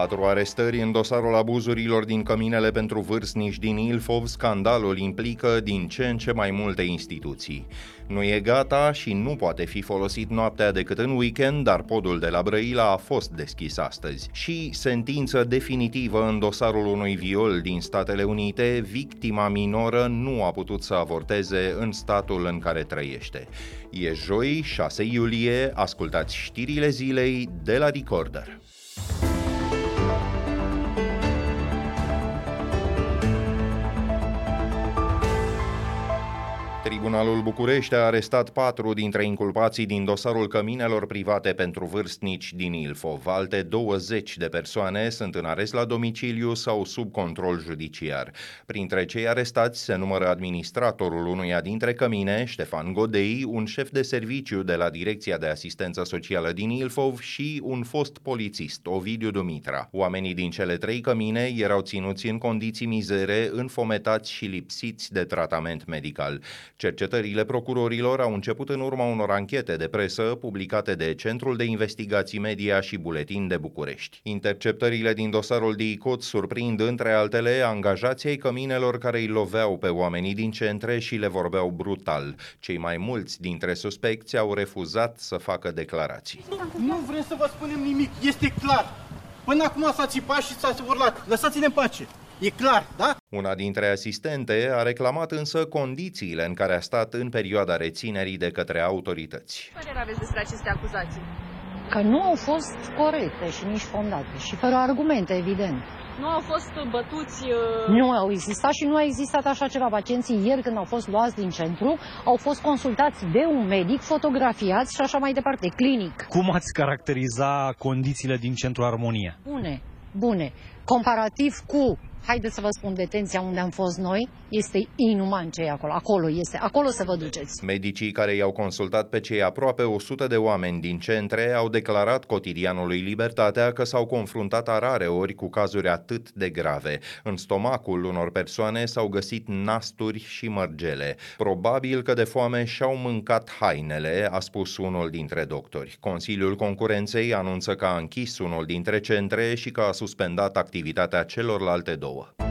Patru arestări în dosarul abuzurilor din căminele pentru vârstnici din Ilfov, scandalul implică din ce în ce mai multe instituții. Nu e gata și nu poate fi folosit noaptea decât în weekend, dar podul de la Brăila a fost deschis astăzi. Și sentință definitivă în dosarul unui viol din Statele Unite, victima minoră nu a putut să avorteze în statul în care trăiește. E joi, 6 iulie, ascultați știrile zilei de la Recorder. Tribunalul București a arestat patru dintre inculpații din dosarul căminelor private pentru vârstnici din Ilfov. Alte 20 de persoane sunt în arest la domiciliu sau sub control judiciar. Printre cei arestați se numără administratorul unuia dintre cămine, Ștefan Godei, un șef de serviciu de la Direcția de Asistență Socială din Ilfov și un fost polițist, Ovidiu Dumitra. Oamenii din cele trei cămine erau ținuți în condiții mizere, înfometați și lipsiți de tratament medical. Cercetările procurorilor au început în urma unor anchete de presă publicate de Centrul de Investigații Media și Buletin de București. Interceptările din dosarul DICOT surprind, între altele, angajații căminelor care îi loveau pe oamenii din centre și le vorbeau brutal. Cei mai mulți dintre suspecți au refuzat să facă declarații. Nu vrem să vă spunem nimic, este clar. Până acum s-a țipat și s-a urlat. Lăsați-ne în pace. E clar, da? Una dintre asistente a reclamat însă condițiile în care a stat în perioada reținerii de către autorități. Ce părere aveți despre aceste acuzații? Că nu au fost corecte și nici fondate și fără argumente, evident. Nu au fost bătuți... Uh... Nu au existat și nu a existat așa ceva. Pacienții ieri când au fost luați din centru au fost consultați de un medic, fotografiați și așa mai departe, clinic. Cum ați caracteriza condițiile din centru Armonia? Bune, bune. Comparativ cu haideți să vă spun, detenția unde am fost noi este inuman ce e acolo. Acolo este, acolo să vă duceți. Medicii care i-au consultat pe cei aproape 100 de oameni din centre au declarat cotidianului Libertatea că s-au confruntat a rare ori cu cazuri atât de grave. În stomacul unor persoane s-au găsit nasturi și mărgele. Probabil că de foame și-au mâncat hainele, a spus unul dintre doctori. Consiliul Concurenței anunță că a închis unul dintre centre și că a suspendat activitatea celorlalte două. show.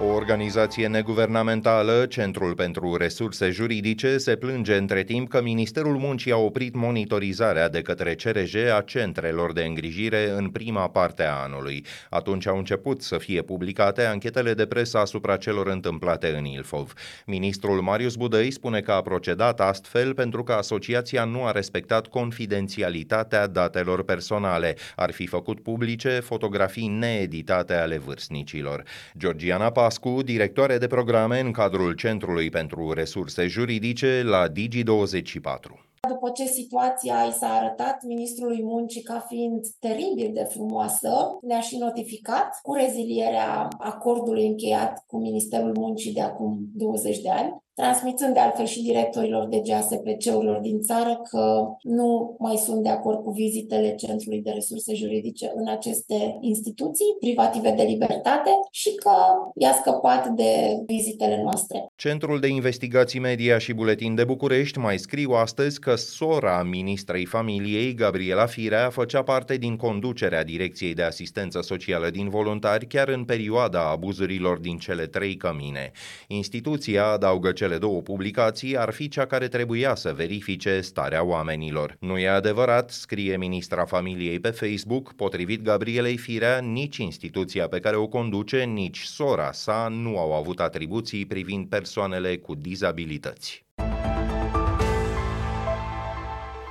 O organizație neguvernamentală, Centrul pentru Resurse Juridice, se plânge între timp că Ministerul Muncii a oprit monitorizarea de către CRJ a centrelor de îngrijire în prima parte a anului. Atunci au început să fie publicate anchetele de presă asupra celor întâmplate în Ilfov. Ministrul Marius Budăi spune că a procedat astfel pentru că asociația nu a respectat confidențialitatea datelor personale. Ar fi făcut publice fotografii needitate ale vârstnicilor. Georgiana Pas Pascu, directoare de programe în cadrul Centrului pentru Resurse Juridice la Digi24. După ce situația i s-a arătat ministrului muncii ca fiind teribil de frumoasă, ne-a și notificat cu rezilierea acordului încheiat cu Ministerul Muncii de acum 20 de ani transmițând de altfel și directorilor de GASPC-urilor din țară că nu mai sunt de acord cu vizitele Centrului de Resurse Juridice în aceste instituții privative de libertate și că i-a scăpat de vizitele noastre. Centrul de Investigații Media și Buletin de București mai scriu astăzi că sora ministrei familiei, Gabriela Firea, făcea parte din conducerea Direcției de Asistență Socială din Voluntari chiar în perioada abuzurilor din cele trei cămine. Instituția adaugă cele două publicații ar fi cea care trebuia să verifice starea oamenilor. Nu e adevărat, scrie ministra familiei pe Facebook, potrivit Gabrielei Firea, nici instituția pe care o conduce, nici sora sa nu au avut atribuții privind persoanele cu dizabilități.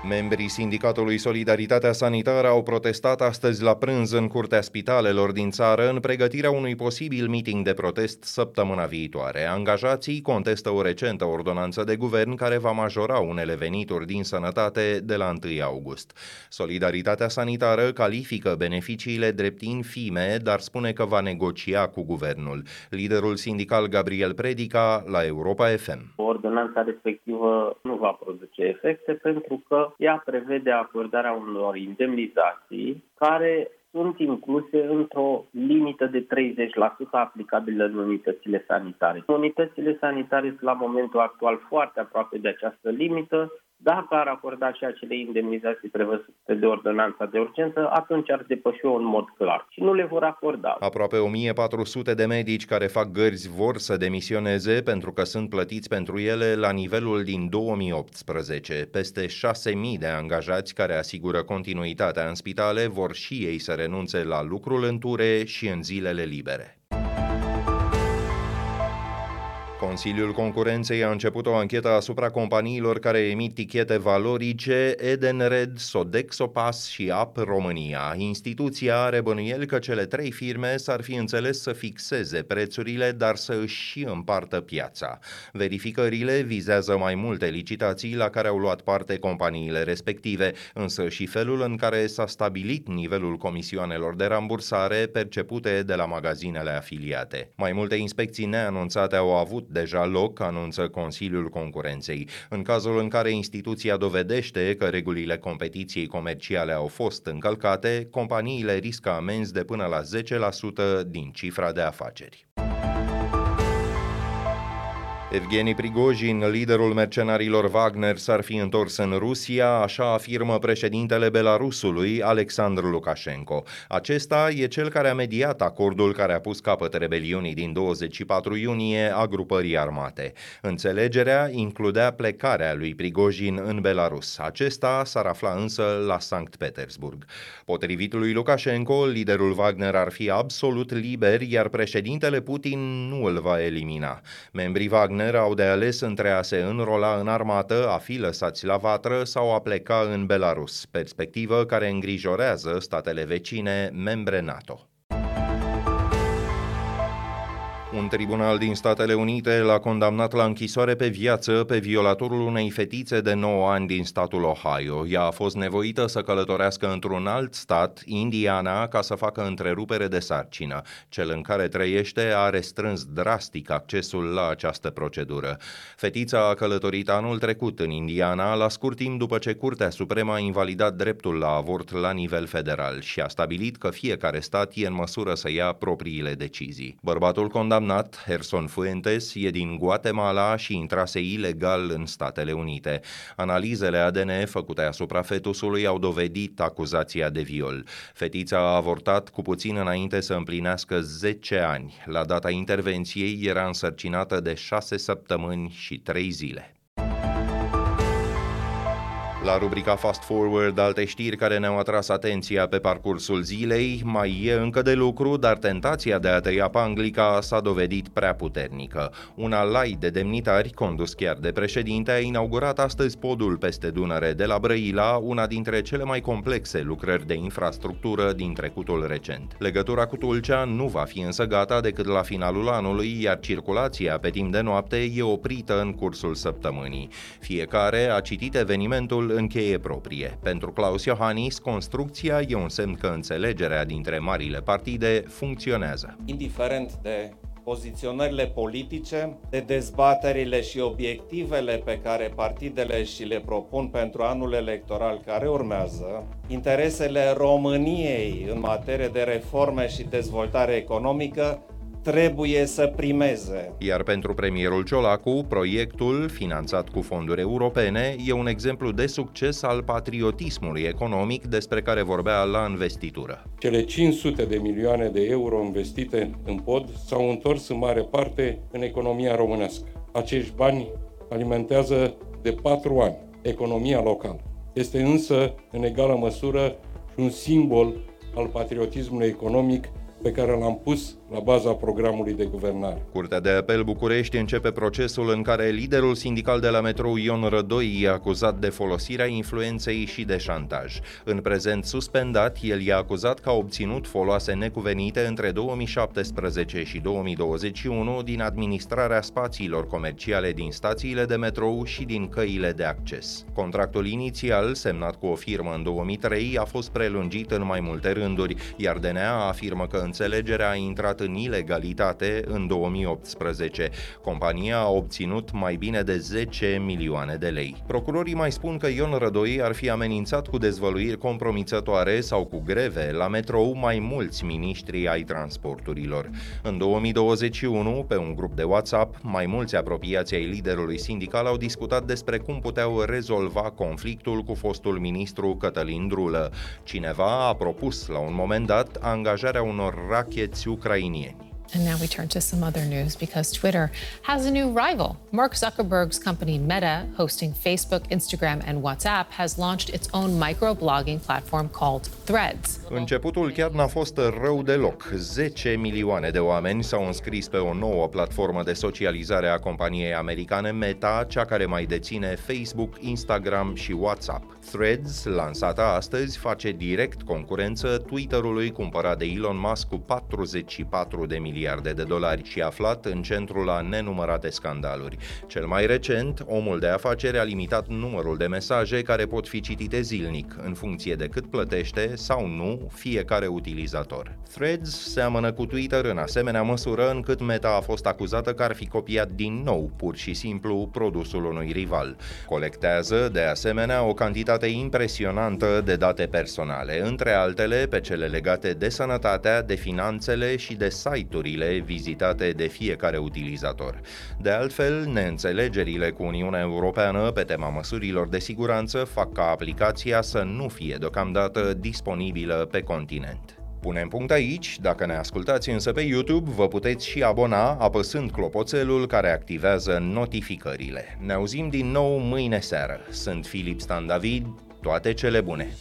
Membrii Sindicatului Solidaritatea Sanitară au protestat astăzi la prânz în curtea spitalelor din țară în pregătirea unui posibil meeting de protest săptămâna viitoare. Angajații contestă o recentă ordonanță de guvern care va majora unele venituri din sănătate de la 1 august. Solidaritatea Sanitară califică beneficiile drept infime, dar spune că va negocia cu guvernul. Liderul sindical Gabriel Predica la Europa FM. Ordonanța respectivă nu va produce efecte pentru că ea prevede acordarea unor indemnizații care sunt incluse într-o limită de 30% aplicabilă în unitățile sanitare. Unitățile sanitare sunt la momentul actual foarte aproape de această limită, Dacă ar acorda și acele indemnizații prevăzute de ordonanța de urgență, atunci ar depăși în mod clar și nu le vor acorda. Aproape 1400 de medici care fac gărzi vor să demisioneze pentru că sunt plătiți pentru ele la nivelul din 2018. Peste 6000 de angajați care asigură continuitatea în spitale vor și ei să renunțe la lucrul în ture și în zilele libere. Consiliul Concurenței a început o anchetă asupra companiilor care emit tichete valorice Edenred, Sodexopas și App România. Instituția are bănuiel că cele trei firme s-ar fi înțeles să fixeze prețurile, dar să își și împartă piața. Verificările vizează mai multe licitații la care au luat parte companiile respective, însă și felul în care s-a stabilit nivelul comisioanelor de rambursare percepute de la magazinele afiliate. Mai multe inspecții neanunțate au avut deja loc, anunță Consiliul Concurenței. În cazul în care instituția dovedește că regulile competiției comerciale au fost încălcate, companiile riscă amenzi de până la 10% din cifra de afaceri. Evgeni Prigojin, liderul mercenarilor Wagner, s-ar fi întors în Rusia, așa afirmă președintele Belarusului, Alexandru Lukashenko. Acesta e cel care a mediat acordul care a pus capăt rebeliunii din 24 iunie a grupării armate. Înțelegerea includea plecarea lui Prigojin în Belarus. Acesta s-ar afla însă la Sankt Petersburg. Potrivit lui Lukashenko, liderul Wagner ar fi absolut liber, iar președintele Putin nu îl va elimina. Membrii Wagner Wagner au de ales între a se înrola în armată, a fi lăsați la vatră sau a pleca în Belarus, perspectivă care îngrijorează statele vecine, membre NATO. Un tribunal din Statele Unite l-a condamnat la închisoare pe viață pe violatorul unei fetițe de 9 ani din statul Ohio. Ea a fost nevoită să călătorească într-un alt stat, Indiana, ca să facă întrerupere de sarcină. Cel în care trăiește a restrâns drastic accesul la această procedură. Fetița a călătorit anul trecut în Indiana, la scurt timp după ce Curtea Supremă a invalidat dreptul la avort la nivel federal și a stabilit că fiecare stat e în măsură să ia propriile decizii. Bărbatul condamnat condamnat, Herson Fuentes e din Guatemala și intrase ilegal în Statele Unite. Analizele ADN făcute asupra fetusului au dovedit acuzația de viol. Fetița a avortat cu puțin înainte să împlinească 10 ani. La data intervenției era însărcinată de 6 săptămâni și 3 zile. La rubrica Fast Forward, alte știri care ne-au atras atenția pe parcursul zilei, mai e încă de lucru, dar tentația de a tăia Panglica s-a dovedit prea puternică. Un alai de demnitari, condus chiar de președinte, a inaugurat astăzi podul peste Dunăre de la Brăila, una dintre cele mai complexe lucrări de infrastructură din trecutul recent. Legătura cu Tulcea nu va fi însă gata decât la finalul anului, iar circulația pe timp de noapte e oprită în cursul săptămânii. Fiecare a citit evenimentul în cheie proprie. Pentru Claus Iohannis, construcția e un semn că înțelegerea dintre marile partide funcționează. Indiferent de poziționările politice, de dezbaterile și obiectivele pe care partidele și le propun pentru anul electoral care urmează, interesele României în materie de reforme și dezvoltare economică trebuie să primeze. Iar pentru premierul Ciolacu, proiectul, finanțat cu fonduri europene, e un exemplu de succes al patriotismului economic despre care vorbea la investitură. Cele 500 de milioane de euro investite în pod s-au întors în mare parte în economia românească. Acești bani alimentează de patru ani economia locală. Este însă, în egală măsură, și un simbol al patriotismului economic pe care l-am pus la baza programului de guvernare. Curtea de apel București începe procesul în care liderul sindical de la metrou Ion Rădoi e acuzat de folosirea influenței și de șantaj. În prezent suspendat, el e acuzat că a obținut foloase necuvenite între 2017 și 2021 din administrarea spațiilor comerciale din stațiile de metrou și din căile de acces. Contractul inițial, semnat cu o firmă în 2003, a fost prelungit în mai multe rânduri, iar DNA afirmă că înțelegerea a intrat intrat în ilegalitate în 2018. Compania a obținut mai bine de 10 milioane de lei. Procurorii mai spun că Ion Rădoi ar fi amenințat cu dezvăluiri compromițătoare sau cu greve la metrou mai mulți miniștri ai transporturilor. În 2021, pe un grup de WhatsApp, mai mulți apropiați ai liderului sindical au discutat despre cum puteau rezolva conflictul cu fostul ministru Cătălin Drulă. Cineva a propus la un moment dat angajarea unor racheți nije. Ya. And now we turn to some other news because Twitter has a new rival. Mark Zuckerberg's company Meta, hosting Facebook, Instagram, and WhatsApp, has launched its own microblogging platform called Threads. Începutul chiar n-a fost rău deloc. 10 milioane de oameni s-au înscris pe o nouă platformă de socializare a companiei americane Meta, cea care mai deține Facebook, Instagram și WhatsApp. Threads, lansată astăzi, face direct concurență Twitter-ului cumpărat de Elon Musk cu 44 de miliarde miliarde de dolari și aflat în centrul a nenumărate scandaluri. Cel mai recent, omul de afaceri a limitat numărul de mesaje care pot fi citite zilnic, în funcție de cât plătește sau nu fiecare utilizator. Threads seamănă cu Twitter în asemenea măsură încât Meta a fost acuzată că ar fi copiat din nou, pur și simplu, produsul unui rival. Colectează, de asemenea, o cantitate impresionantă de date personale, între altele pe cele legate de sănătatea, de finanțele și de site-uri site-urile vizitate de fiecare utilizator. De altfel, neînțelegerile cu Uniunea Europeană pe tema măsurilor de siguranță fac ca aplicația să nu fie deocamdată disponibilă pe continent. Punem punct aici, dacă ne ascultați însă pe YouTube, vă puteți și abona apăsând clopoțelul care activează notificările. Ne auzim din nou mâine seară. Sunt Filip Stan David, toate cele bune!